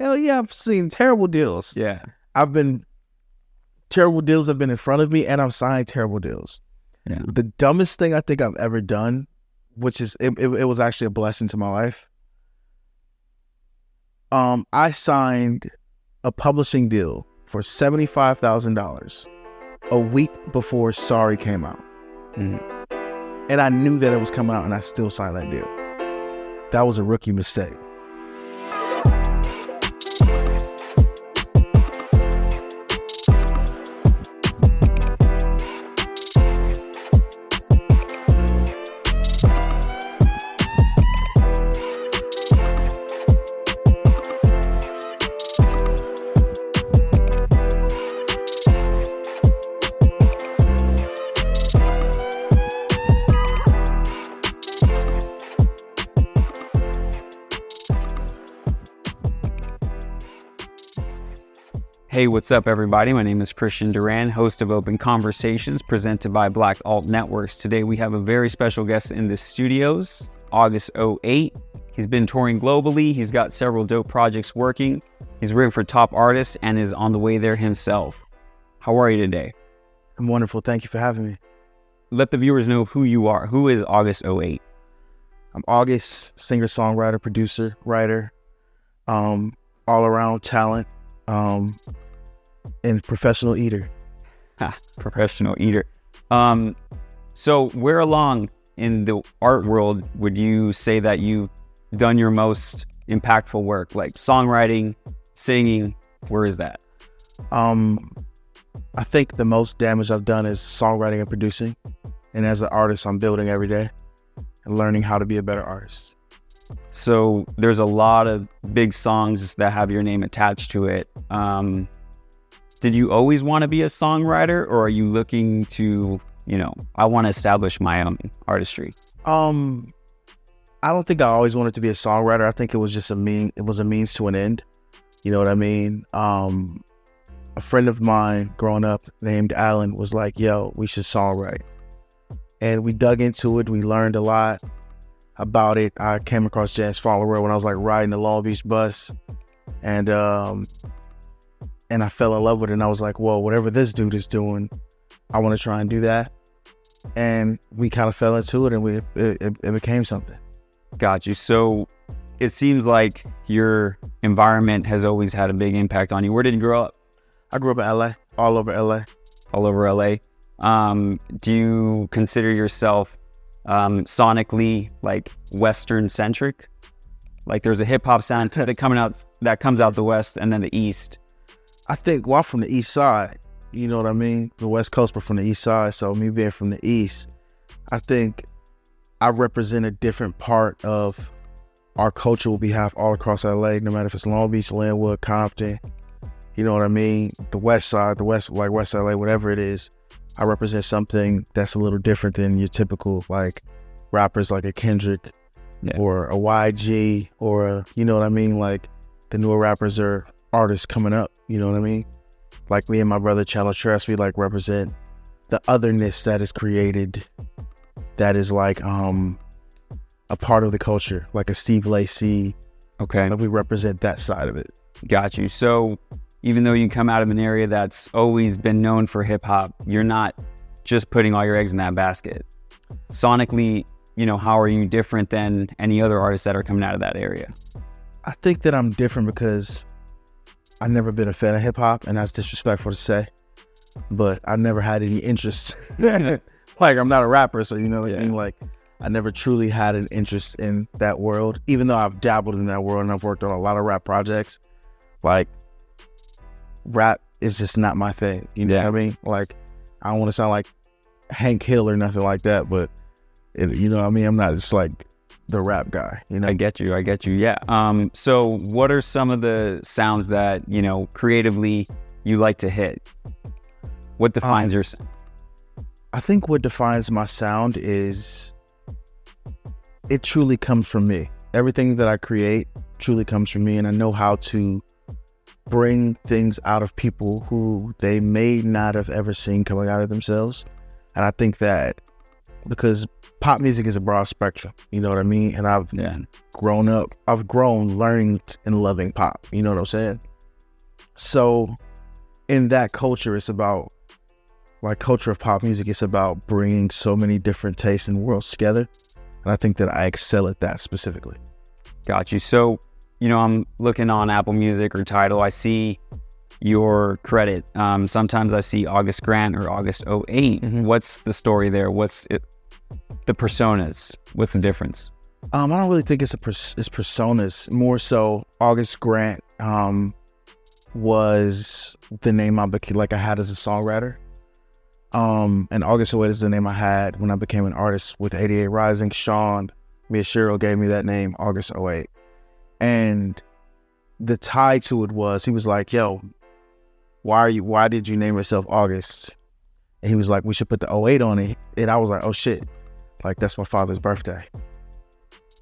Hell yeah, I've seen terrible deals. Yeah. I've been terrible deals have been in front of me, and I've signed terrible deals. Yeah. The dumbest thing I think I've ever done, which is it, it, it was actually a blessing to my life. Um, I signed a publishing deal for seventy five thousand dollars a week before Sorry came out, Mhm. and I knew that it was coming out, and I still signed that deal. That was a rookie mistake. Hey, what's up, everybody? My name is Christian Duran, host of Open Conversations presented by Black Alt Networks. Today, we have a very special guest in the studios, August 08. He's been touring globally, he's got several dope projects working, he's written for top artists, and is on the way there himself. How are you today? I'm wonderful. Thank you for having me. Let the viewers know who you are. Who is August 08? I'm August, singer, songwriter, producer, writer, um, all around talent, um, and professional eater. Ha, professional eater. Um, so where along in the art world would you say that you've done your most impactful work, like songwriting, singing? Where is that? Um, I think the most damage I've done is songwriting and producing. And as an artist, I'm building every day and learning how to be a better artist. So there's a lot of big songs that have your name attached to it. Um, did you always want to be a songwriter, or are you looking to, you know, I want to establish my own artistry? Um, I don't think I always wanted to be a songwriter. I think it was just a mean. It was a means to an end. You know what I mean? Um, a friend of mine growing up named Alan was like, "Yo, we should songwrite," and we dug into it. We learned a lot about it. I came across James Fauntleroy when I was like riding the Long Beach bus, and um, and I fell in love with it. And I was like, "Whoa, whatever this dude is doing, I want to try and do that." And we kind of fell into it, and we it, it, it became something. Got you. So it seems like your environment has always had a big impact on you. Where did you grow up? I grew up in LA, all over LA. All over LA. Um, do you consider yourself um, sonically like Western centric? Like there's a hip hop sound that coming out that comes out the West and then the East. I think, well, I'm from the East Side. You know what I mean? The West Coast, but from the East Side. So me being from the East, I think I represent a different part of our culture will be half all across LA, no matter if it's Long Beach, Lynwood, Compton. You know what I mean? The West Side, the West, like West LA, whatever it is. I represent something that's a little different than your typical like rappers like a Kendrick Yeah. or a YG or a, you know what I mean? Like the newer rappers are artists coming up. You know what I mean? Like me and my brother Channel Tres, we like represent the otherness that is created that is like um a part of the culture, like a Steve Lacy. Okay. Like we represent that side of it. Got you. So even though you come out of an area that's always been known for hip hop, you're not just putting all your eggs in that basket. Sonically, you know, how are you different than any other artists that are coming out of that area? I think that I'm different because I've never been a fan of hip hop, and that's disrespectful to say, but I never had any interest. like I'm not a rapper, so you know, what I mean, like I never truly had an interest in that world, even though I've dabbled in that world and I've worked on a lot of rap projects. Like rap is just not my thing. You know Yeah. what I mean? Like I don't want to sound like Hank Hill or nothing like that, but it, you know what I mean? I'm not just like the rap guy. You know? I get you. I get you. Yeah. Um, so what are some of the sounds that, you know, creatively you like to hit? What defines Um, your I think what defines my sound is it truly comes from me. Everything that I create truly comes from me, and I know how to bring things out of people who they may not have ever seen coming out of themselves. And I think that because pop music is a broad spectrum. You know what I mean? And I've Yeah. grown up. I've grown learning and loving pop. You know what I'm saying? So, in that culture, it's about like culture of pop music. It's about bringing so many different tastes and worlds together, and I think that I excel at that specifically. Got you. So, you know, I'm looking on Apple Music or Tidal. I see your credit. Um, sometimes I see August Grant or August 8 Mhm. What's the story there? What's it, the personas? What's the difference? Um, I don't really think it's a pers- it's personas. More so, August Grant um, was the name I became like I had as a songwriter. Um, and August 08 is the name I had when I became an artist with 88 Rising. Sean Miyashiro gave me that name, August 08. And the tie to it was he was like, "Yo, why are you? Why did you name yourself August?" And he was like, "We should put the 08 on it." And I was like, "Oh shit!" Like that's my father's birthday.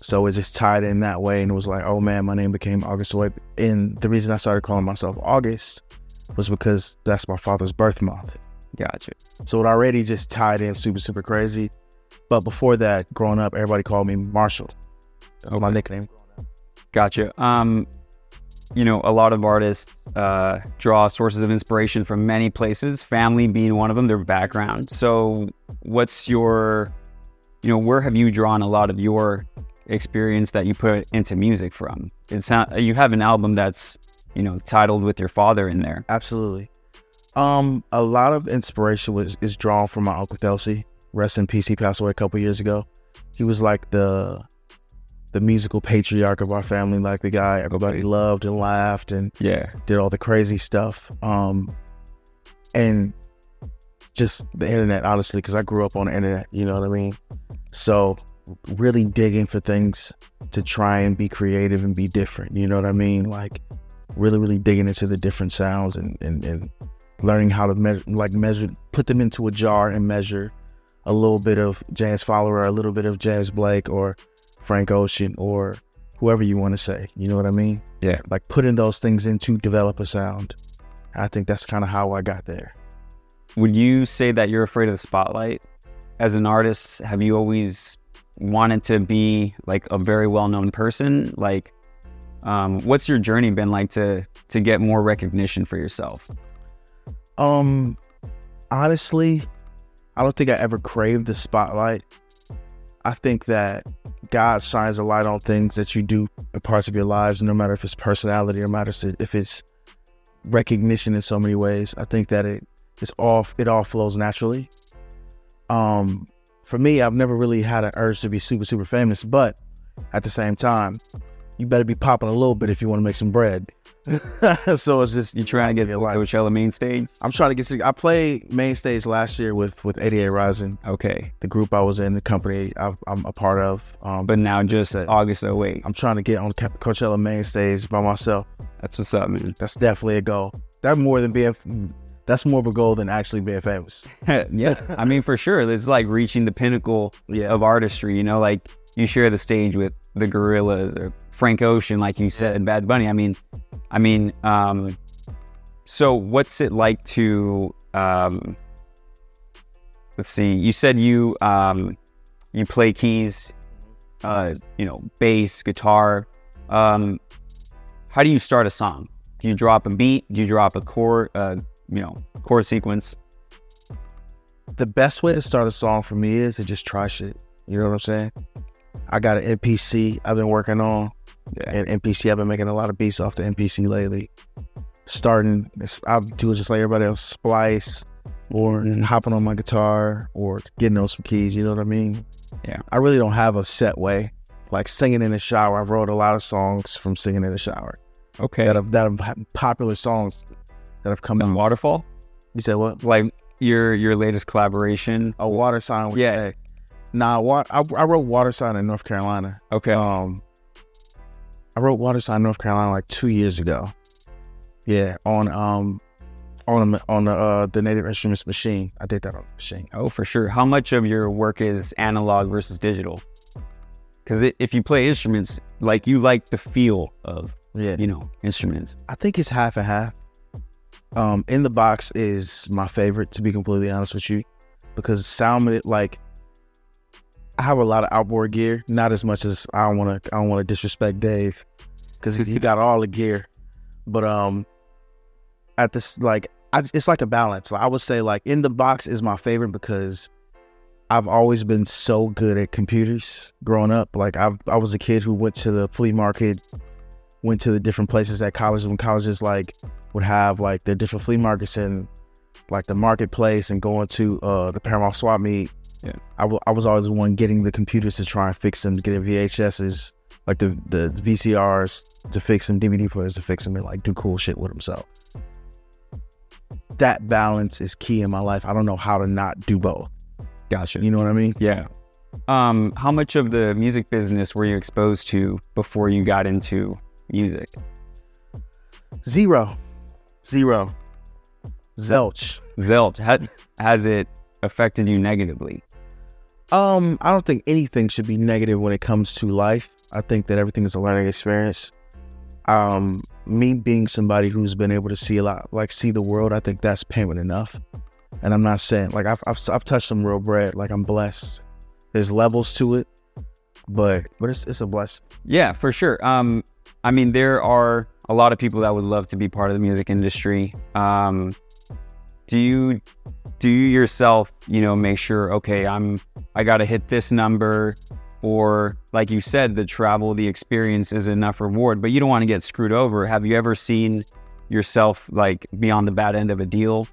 So it just tied in that way, and it was like, oh man, my name became August 08. And the reason I started calling myself August was because that's my father's birth month. Gotcha. So it already just tied in super, super crazy. But before that, growing up, everybody called me Marshall. That was my nickname. Gotcha. Um, you know, a lot of artists uh, draw sources of inspiration from many places, family being one of them, their background. So, what's your, you know, where have you drawn a lot of your experience that you put into music from? It's not, you have an album that's, you know, titled with your father in there. Absolutely. Um, a lot of inspiration was is drawn from my uncle Thelsey. Rest in peace. He passed away a couple years ago. He was like the the musical patriarch of our family, like the guy everybody loved and laughed and Yeah. did all the crazy stuff. Um, and just the internet, honestly, because I grew up on the internet. You know what I mean? So really digging for things to try and be creative and be different. You know what I mean? Like really, really digging into the different sounds and and, and learning how to measure, like measure, put them into a jar and measure a little bit of James Fauntleroy, a little bit of James Blake, or Frank Ocean, or whoever you want to say. You know what I mean? Yeah. Like putting those things in to develop a sound. I think that's kind of how I got there. Would you say that you're afraid of the spotlight? As an artist, have you always wanted to be like a very well-known person? Like, um, what's your journey been like to to get more recognition for yourself? Um, honestly, I don't think I ever craved the spotlight. I think that God shines a light on things that you do in parts of your lives, no matter if it's personality or matters if it's recognition in so many ways. I think that it it's all it all flows naturally. Um, for me, I've never really had an urge to be super super famous, but at the same time, you better be popping a little bit if you want to make some bread. so it's just you're trying to get like- Coachella main stage? I'm trying to get to. I played main stage last year with with 88 Rising, Okay, the group I was in, the company I've, I'm a part of. Um, but now just it. August 08. I'm trying to get on Coachella main stage by myself. That's what's up, man. That's definitely a goal. That more than being. That's more of a goal than actually being famous. yeah, I mean for sure, it's like reaching the pinnacle Yeah. of artistry. You know, like you share the stage with the Gorillaz or Frank Ocean, like you said, Bad Bunny. I mean, I mean, um, so what's it like to? Um, let's see. You said you um, you play keys, uh, you know, bass, guitar. Um, how do you start a song? Do you drop a beat? Do you drop a chord? Uh, you know, chord sequence. The best way to start a song for me is to just try shit. You know what I'm saying? I got an MPC I've been working on. Yeah. and MPC. I've been making a lot of beats off the MPC lately. Starting, I'll do it just like everybody else, splice, or Mhm. hopping on my guitar, or getting on some keys. You know what I mean? Yeah. I really don't have a set way. Like singing in the shower, I've wrote a lot of songs from singing in the shower Okay. that have that have popular songs that have come out. Waterfall, You said what? like your your latest collaboration. A water sign. With Yeah. Nah, what I, I wrote water sign in North Carolina. Okay. Um, I wrote Water Sign, North Carolina, like two years ago. Yeah, on um, on the on the uh, the Native Instruments machine. I did that on the machine. oh, for sure. How much of your work is analog versus digital? Because if you play instruments, like you like the feel of Yeah, you know instruments. I think it's half and half. Um, in the box is my favorite, to be completely honest with you, because sound like I have a lot of outboard gear, not as much as I don't want to. I don't want to disrespect Dave because he got all the gear, but um, at this like I, it's like a balance. Like, I would say like in the box is my favorite because I've always been so good at computers growing up. Like I I was a kid who went to the flea market, went to the different places at colleges when colleges like would have like the different flea markets and like the marketplace and going to uh, the Paramount Swap Meet. Yeah. I, w- I was always the one getting the computers to try and fix them, getting VHSs, like the, the VCRs to fix them, DVD players to fix them, and like do cool shit with them. So that balance is key in my life. I don't know how to not do both. Gotcha. You know what I mean? Yeah. Um, how much of the music business were you exposed to before you got into music? Zero. Zero. Zelch. Zelt, ha- has it affected you negatively? Um, I don't think anything should be negative when it comes to life. I think that everything is a learning experience. Um, me being somebody who's been able to see a lot, like see the world, I think that's payment enough. And I'm not saying like I've I've, I've touched some real bread. Like I'm blessed. There's levels to it, but but it's it's a blessing. Yeah, for sure. Um, I mean, there are a lot of people that would love to be part of the music industry. Um, do you do you yourself, you know, make sure okay, I'm I got to hit this number or like you said the travel, the experience is enough reward, but you don't want to get screwed over. Have you ever seen yourself like be on the bad end of a deal?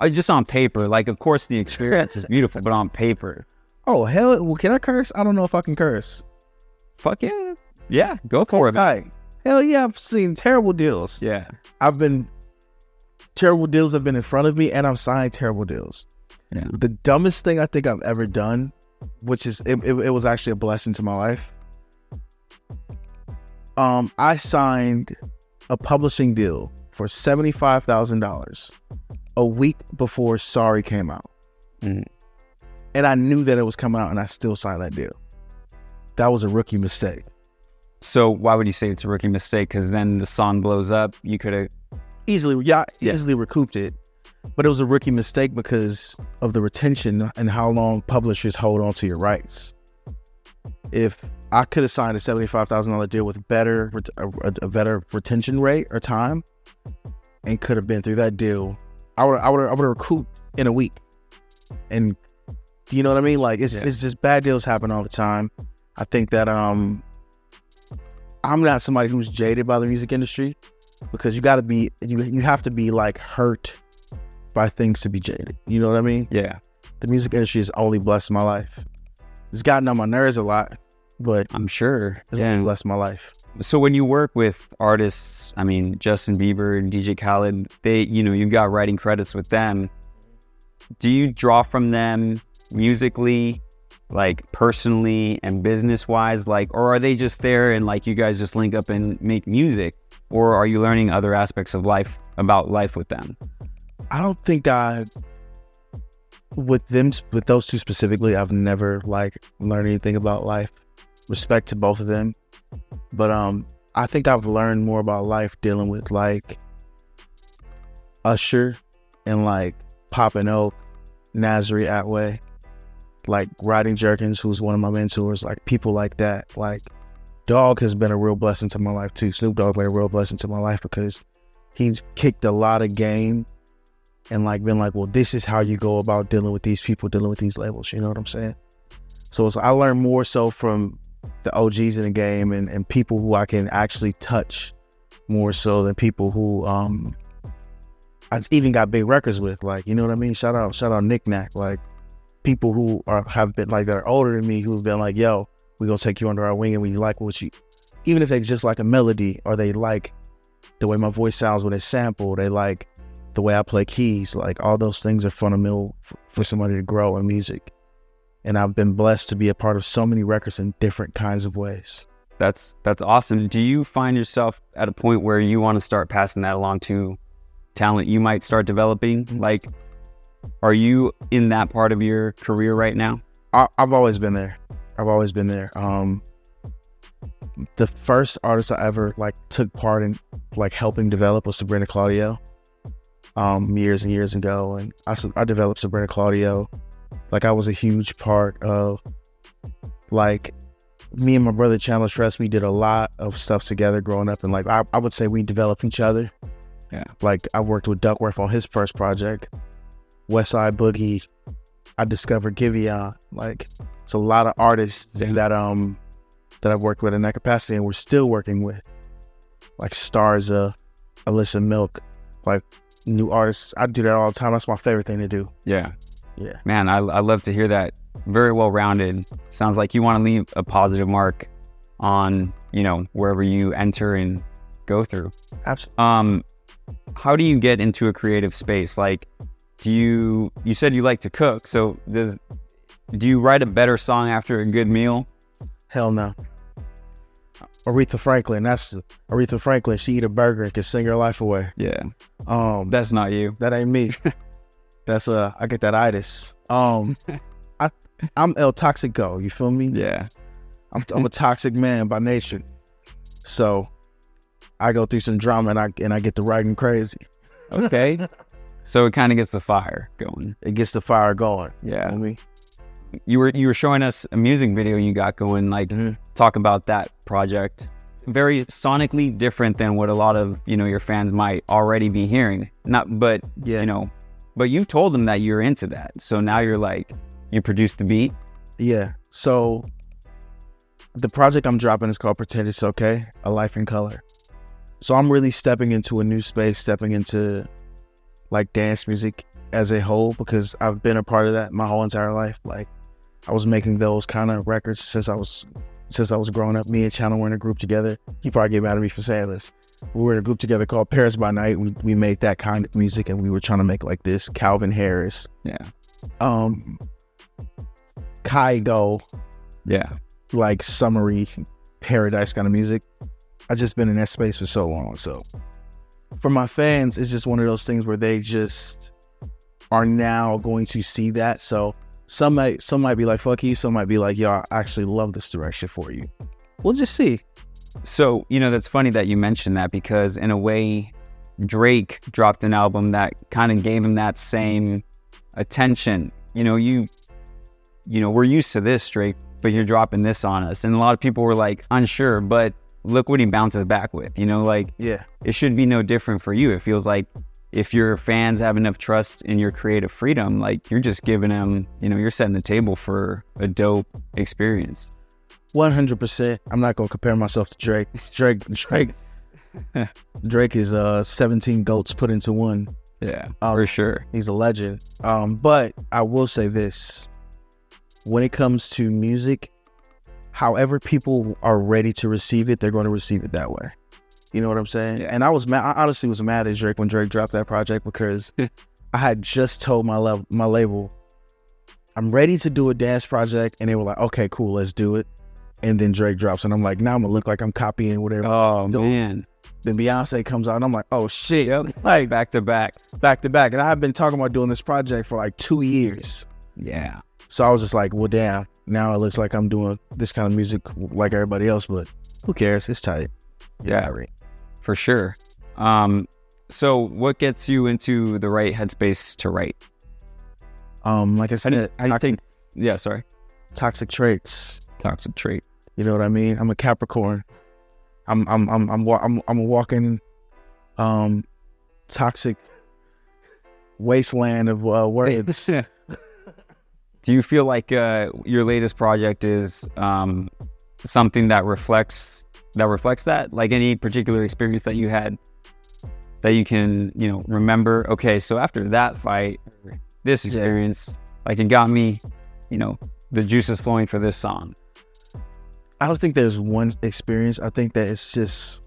Uh, just on paper, like of course the experience is beautiful, but on paper, Oh hell! Well, can I curse? I don't know if I can curse. fuck yeah, yeah, go for it. Hi. Hell yeah! I've seen terrible deals. Yeah, I've been terrible deals have been in front of me, and I've signed terrible deals. Yeah. The dumbest thing I think I've ever done, which is it, it, it was actually a blessing to my life. Um, I signed a publishing deal for seventy five thousand dollars a week before Sorry came out, Mhm. and I knew that it was coming out, and I still signed that deal. That was a rookie mistake. So why would you say it's a rookie mistake? Because then the song blows up. You could have. easily yeah, Yeah. easily recouped it but it was a rookie mistake because of the retention and how long publishers hold on to your rights if i could have signed a $75000 deal with better a, a- a better retention rate or time and could have been through that deal i would i would i would have recouped in a week and do you know what i mean like it's, Yeah. it's just bad deals happen all the time i think that um i'm not somebody who's jaded by the music industry because you got to be you you have to be like hurt by things to be jaded. You know what I mean? Yeah, The music industry has only blessed my life. It's gotten on my nerves a lot, but I'm sure. it's Yeah. only blessed my life. So when you work with artists, I mean Justin Bieber and DJ Khaled, they, you know, you got writing credits with them. Do you draw from them musically, like personally and business wise, like, or are they just there and like you guys just link up and make music, or are you learning other aspects of life about life with them? I don't think I with them with those two specifically, I've never like learned anything about life. Respect to both of them. But um I think I've learned more about life dealing with like Usher and like Poppin' Oak, Nazary Atway, like Rodney Jerkins, who's one of my mentors, like people like that. Like Dog has been a real blessing to my life too. Snoop Dogg been a real blessing to my life because he's kicked a lot of game and like been like, well, this is how you go about dealing with these people, dealing with these labels. You know what I'm saying? So I learned more so from the OGs in the game and, and people who I can actually touch more so than people who um I've even got big records with. Like, you know what I mean? Shout out, shout out Nic Nac. Like people who are have been like that are older than me who've been like, yo, we're gonna take you under our wing and we like what you even if they just like a melody or they like the way my voice sounds when it's sampled, they like the way I play keys, like all those things are fundamental for somebody to grow in music. And I've been blessed to be a part of so many records in different kinds of ways. That's that's awesome. Do you find yourself at a point where you want to start passing that along to talent you might start developing? Mm-hmm. Like, are you in that part of your career right now? I, I've always been there. I've always been there. Um, the first artist I ever like took part in like helping develop was Sabrina Claudio. Um, years and years ago, and I developed Sabrina Claudio. Like I was a huge part of like me and my brother Channel Tres, we did a lot of stuff together growing up, and like I, I would say we developed each other. Yeah. Like I worked with Duckwrth on his first project, Westside Boogie. I discovered Giveon. Like it's a lot of artists Yeah. that um that I've worked with in that capacity, and we're still working with, like Starza, Alyssa Milk, like new artists. I do that all the time. That's my favorite thing to do. Yeah. Yeah. Man, I, I love to hear that. Very well rounded. Sounds like you want to leave a positive mark on, you know, wherever you enter and go through. Absolutely. Um, how do you get into a creative space? Like, do you, you said you like to cook. So does, do you write a better song after a good meal? Hell no. Aretha Franklin. That's Aretha Franklin. She eat a burger and can sing her life away. Yeah. Um, That's not you. that ain't me. That's uh, I get that itis. Um, I I'm El Toxico. You feel me? Yeah. I'm I'm a toxic man by nature. So I go through some drama and I and I get to writing crazy. Okay. so it kind of gets the fire going. It gets the fire going. You Yeah. know me? You were, you were showing us a music video you got going, like, Mhm. talk about that project. Very sonically different than what a lot of you know your fans might already be hearing. Not, but Yeah. you know, but you told them that you're into that. So now you're like, you produced the beat. Yeah. So the project I'm dropping is called Pretend It's Okay, A Life in Color. So I'm really stepping into a new space, stepping into like dance music as a whole because I've been a part of that my whole entire life. Like I was making those kind of records since I was since I was growing up. Me and Channel were in a group together. You probably get mad at me for saying this. We were in a group together called Paris by Night. We we made that kind of music and we were trying to make like this Calvin Harris, Yeah. um Kygo, Yeah. like summery paradise kind of music. I've just been in that space for so long. So for my fans, it's just one of those things where they just are now going to see that. So some might some might be like fuck you, some might be like, yo, I actually love this direction for you. We'll just see. So, you know, that's funny that you mentioned that because in a way, Drake dropped an album that kind of gave him that same attention. You know, you you know, we're used to this, Drake, but you're dropping this on us. And a lot of people were like unsure, but look what he bounces back with. You know, like Yeah. it should be no different for you. It feels like if your fans have enough trust in your creative freedom, like you're just giving them, you know, you're setting the table for a dope experience. One hundred percent. I'm not gonna compare myself to Drake. Drake Drake Drake is uh 17 goats put into one. Yeah, Um, for sure. He's a legend. Um, but I will say this: when it comes to music, however people are ready to receive it, they're going to receive it that way. You know what I'm saying? Yeah. And I was mad. I honestly was mad at Drake when Drake dropped that project because I had just told my level, my label, I'm ready to do a dance project, and they were like, "Okay, cool, let's do it." And then Drake drops, and I'm like, "Now I'm gonna look like I'm copying whatever." Oh man, Then Beyonce comes out, and I'm like, "Oh shit!" Yep. Like back to back. back to back. And I have been talking about doing this project for like two years. Yeah, So I was just like, well, damn. Now it looks like I'm doing this kind of music like everybody else, but who cares? It's tight. Yeah. for sure. Um, so what gets you into the right headspace to write? Um, like I How do you, said, I, you toxic, think? Yeah, sorry. toxic traits. Toxic trait. You know what I mean? I'm a Capricorn. I'm I'm I'm I'm I'm, I'm a walking um toxic wasteland of uh, words. Do you feel like uh, your latest project is um, something that reflects that reflects that? Like any particular experience that you had that you can you know remember? Okay, so after that fight, this experience, like it got me, you know, the juices flowing for this song. I don't think there's one experience. I think that it's just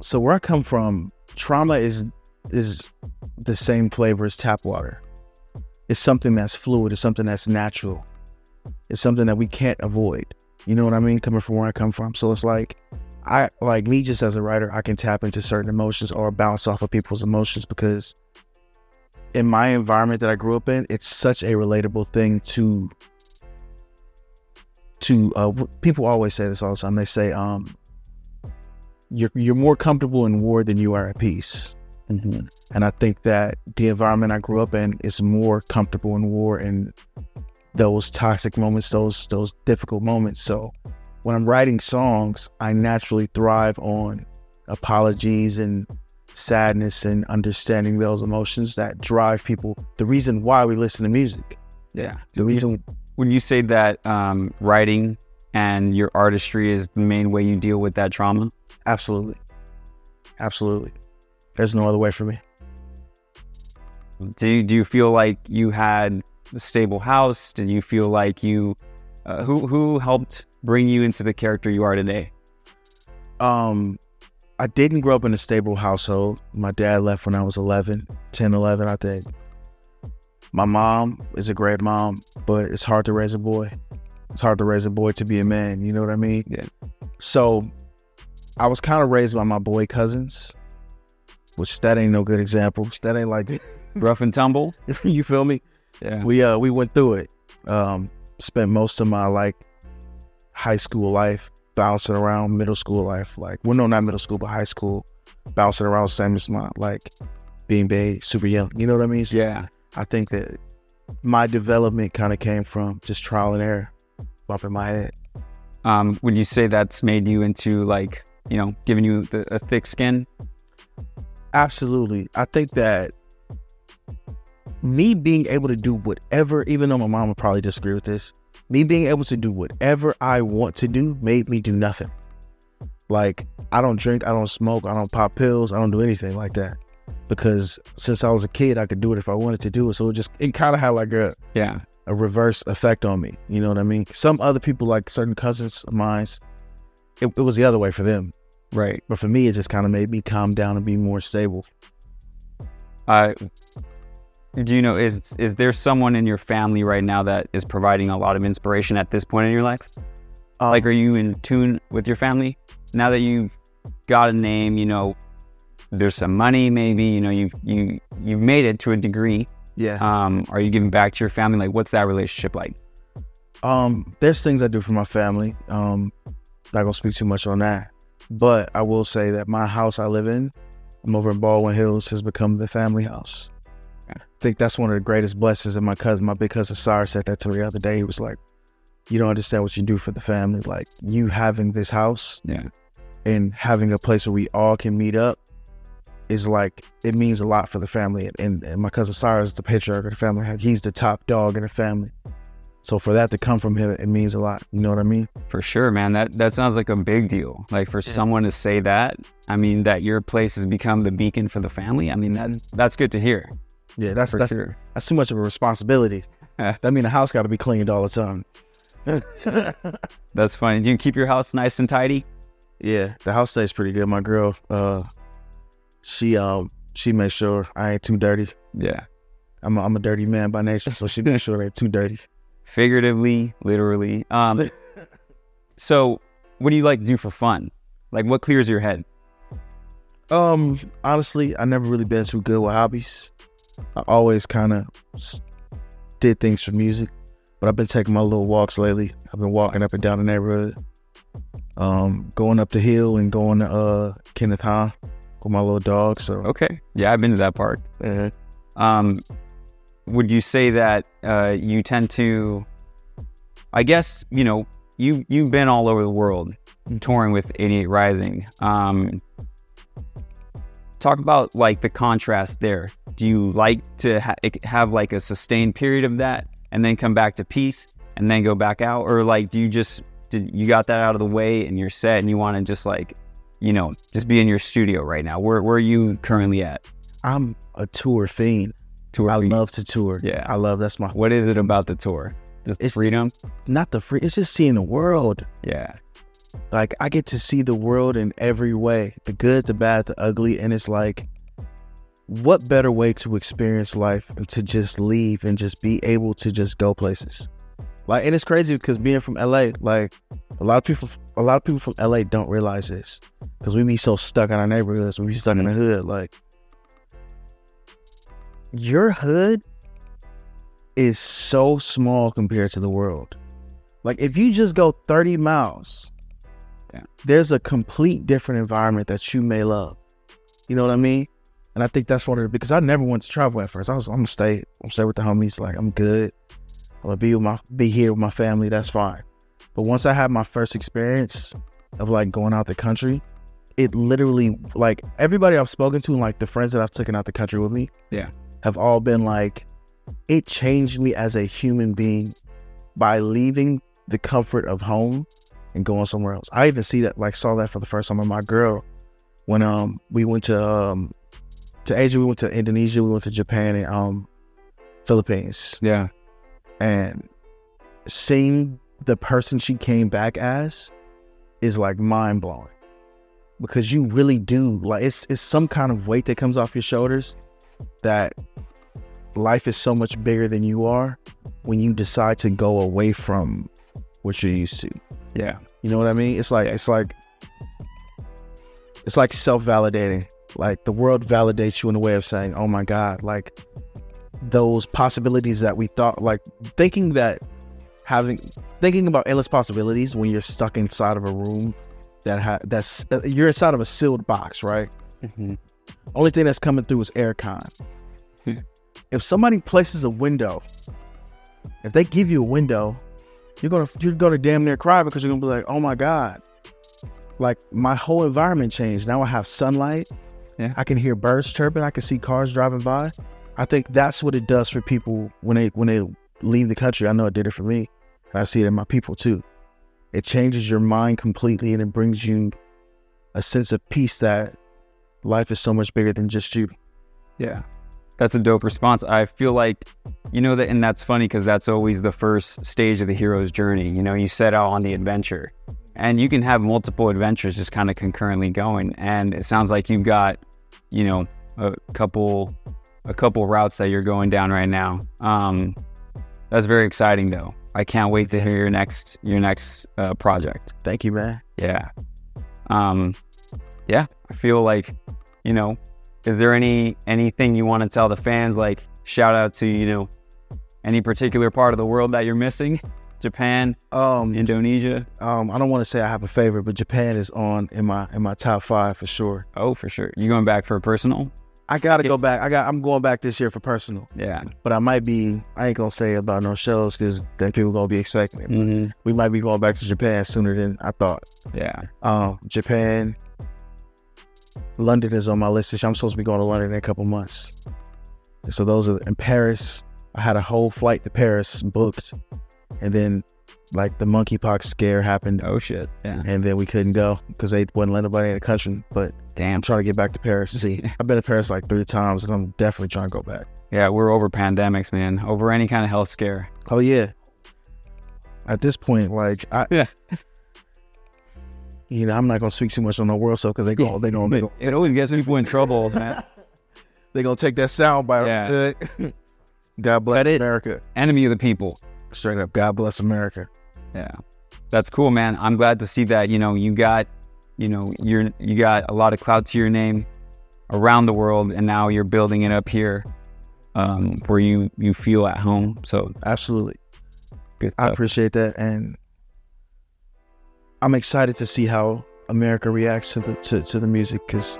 so where I come from, trauma is is the same flavor as tap water. It's something that's fluid, it's something that's natural. It's something that we can't avoid. You know what I mean? Coming from where I come from. So it's like I like me just as a writer, I can tap into certain emotions or bounce off of people's emotions because in my environment that I grew up in, it's such a relatable thing to to uh, people always say this all the time. They say, um, "You're you're more comfortable in war than you are at peace." And I think that the environment I grew up in is more comfortable in war and those toxic moments, those those difficult moments. So when I'm writing songs, I naturally thrive on apologies and sadness and understanding those emotions that drive people. The reason why we listen to music. Yeah. The reason When you say that um, writing and your artistry is the main way you deal with that trauma, absolutely. Absolutely. There's no other way for me. Do you, do you feel like you had a stable house? Did you feel like you uh, who who helped bring you into the character you are today? Um I didn't grow up in a stable household. My dad left when I was 11, 10, 11, I think. My mom is a great mom, but it's hard to raise a boy. It's hard to raise a boy to be a man, you know what I mean? Yeah. So I was kind of raised by my boy cousins, which that ain't no good example. That ain't like Rough and tumble. you feel me? Yeah. We uh we went through it. Um spent most of my like high school life bouncing around middle school life. Like well no not middle school but high school. Bouncing around same as my like being big, super young. You know what I mean? So yeah. I think that my development kind of came from just trial and error, bumping my head. Um, would you say that's made you into like you know giving you the, a thick skin? Absolutely. I think that me being able to do whatever, even though my mom would probably disagree with this, me being able to do whatever I want to do made me do nothing. Like, I don't drink, I don't smoke, I don't pop pills, I don't do anything like that. Because since I was a kid, I could do it if I wanted to do it. So it just, it kind of had like a, Yeah. a reverse effect on me. You know what I mean? Some other people, like certain cousins of mine, it, it was the other way for them. Right. But for me, it just kind of made me calm down and be more stable. Uh, do you know is is there someone in your family right now that is providing a lot of inspiration at this point in your life? Um, like, are you in tune with your family now that you've got a name? You know, there's some money, maybe. You know, you you you've made it to a degree. yeah. Um, are you giving back to your family? Like, what's that relationship like? Um, there's things I do for my family. Um, not gonna speak too much on that, but I will say that my house I live in, I'm over in Baldwin Hills, has become the family house. I think that's one of the greatest blessings. And my cousin, my big cousin Cyrus, said that to me the other day. He was like, "You don't understand what you do for the family. Like you having this house Yeah. and having a place where we all can meet up." Is like it means a lot for the family, and, and my cousin Cyrus, is the patriarch of the family, he's the top dog in the family. So for that to come from him, it means a lot. You know what I mean? For sure, man. That that sounds like a big deal. Like for someone to say that, I mean, that your place has become the beacon for the family. I mean, that that's good to hear. Yeah, that's that's, sure. that's too much of a responsibility. that mean the house got to be cleaned all the time. That's funny. Do you keep your house nice and tidy? yeah, the house stays pretty good. My girl, uh, she um she makes sure I ain't too dirty. Yeah. I'm a, I'm a dirty man by nature, so she makes sure I ain't too dirty. Figuratively, literally. Um. so, what do you like to do for fun? Like, what clears your head? Um, honestly, I never really been too good with hobbies. I always kind of did things for music, but I've been taking my little walks lately. I've been walking up and down the neighborhood, um, going up the hill and going to uh Kenneth Hahn with my little dog. So Okay. Yeah, I've been to that park. uh, Um, would you say that uh, you tend to? I guess you know you you've been all over the world touring with 88 Rising. Um, talk about like the contrast there. Do you like to ha- have like a sustained period of that and then come back to peace and then go back out, or like do you just did you got that out of the way and you're set and you want to just like you know just be in your studio right now? Where where are you currently at? I'm a tour fiend. Tour I fiend. love to tour. Yeah. I love that's my What is it about the tour? Just It's- freedom? not the free. It's just seeing the world. Yeah. Like I get to see the world in every way, the good, the bad, the ugly, and it's like what better way to experience life and to just leave and just be able to just go places. Like and it's crazy because being from LA, like a lot of people a lot of people from LA don't realize this. Cause we be so stuck in our neighborhoods, we be stuck in the mm-hmm. hood. Like your hood is so small compared to the world. Like if you just go 30 miles, Yeah. there's a complete different environment that you may love. You know what I mean? And I think that's one of the because I never wanted to travel at first. I was I'm gonna stay, I'm stay with the homies, like I'm good. I'm gonna be with my be here with my family. That's fine. But once I had my first experience of like going out the country, it literally like everybody I've spoken to, like the friends that I've taken out the country with me, Yeah. have all been like, it changed me as a human being by leaving the comfort of home and going somewhere else. I even see that like saw that for the first time with my girl when um we went to um to Asia, we went to Indonesia, we went to Japan and um Philippines Yeah. and seeing the person she came back as is like mind blowing because you really do like it's it's some kind of weight that comes off your shoulders that life is so much bigger than you are when you decide to go away from what you're used to. Yeah. You know what I mean? It's like it's like it's like self-validating. Like the world validates you in a way of saying, "Oh my god, like those possibilities that we thought like thinking that having thinking about endless possibilities when you're stuck inside of a room that ha- that's uh, you're inside of a sealed box, right? Mhm. Only thing that's coming through is aircon. Hmm. if somebody places a window, if they give you a window, you're gonna you're gonna damn near cry because you're gonna be like, oh my god, like my whole environment changed. Now I have sunlight. Yeah. I can hear birds chirping. I can see cars driving by. I think that's what it does for people when they when they leave the country. I know it did it for me, and I see it in my people too. It changes your mind completely, and it brings you a sense of peace that life is so much bigger than just you. Yeah. That's a dope response. I feel like, you know, that, and that's funny because that's always the first stage of the hero's journey. You know, you set out on the adventure and you can have multiple adventures just kind of concurrently going. And it sounds like you've got, you know, a couple, a couple routes that you're going down right now. Um, that's very exciting though. I can't wait to hear your next, your next uh, project. Thank you, man. Yeah. Um, yeah, I feel like, you know, is there any anything you want to tell the fans? Like shout out to, you know, any particular part of the world that you're missing? Japan, Um, Indonesia? um, I don't want to say I have a favorite, but Japan is on in my in my top five for sure. Oh, for sure. You going back for a personal? I gotta go back. I got. I'm going back this year for personal, Yeah. but I might be. I ain't gonna say about no shows because then people gonna be expecting it. Mm-hmm. We might be going back to Japan sooner than I thought. Yeah. Um, Japan, London is on my list. I'm supposed to be going to London in a couple months. So those are in Paris. I had a whole flight to Paris booked, and then like the monkeypox scare happened, Oh shit. Yeah. and then we couldn't go because they wouldn't let nobody in the country. But Damn. I'm trying to get back to Paris. See, I've been to Paris like three times, and I'm definitely trying to go back. Yeah, we're over pandemics, man. Over any kind of health scare. Oh yeah. At this point, like I, Yeah. you know, I'm not gonna speak too much on the world stuff because they go, they don't, they, It always gets people in trouble, man. they gonna take that sound bite. Yeah. God bless it- America. Enemy of the people. Straight up, God bless America. Yeah. That's cool, man. I'm glad to see that, you know, you got, you know, you're you got a lot of clout to your name around the world and now you're building it up here um, where you you feel at home. So Absolutely, good I appreciate that, and I'm excited to see how America reacts to the to, to the music because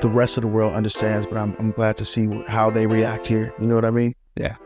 the rest of the world understands. But I'm I'm glad to see how they react here. You know what I mean? Yeah.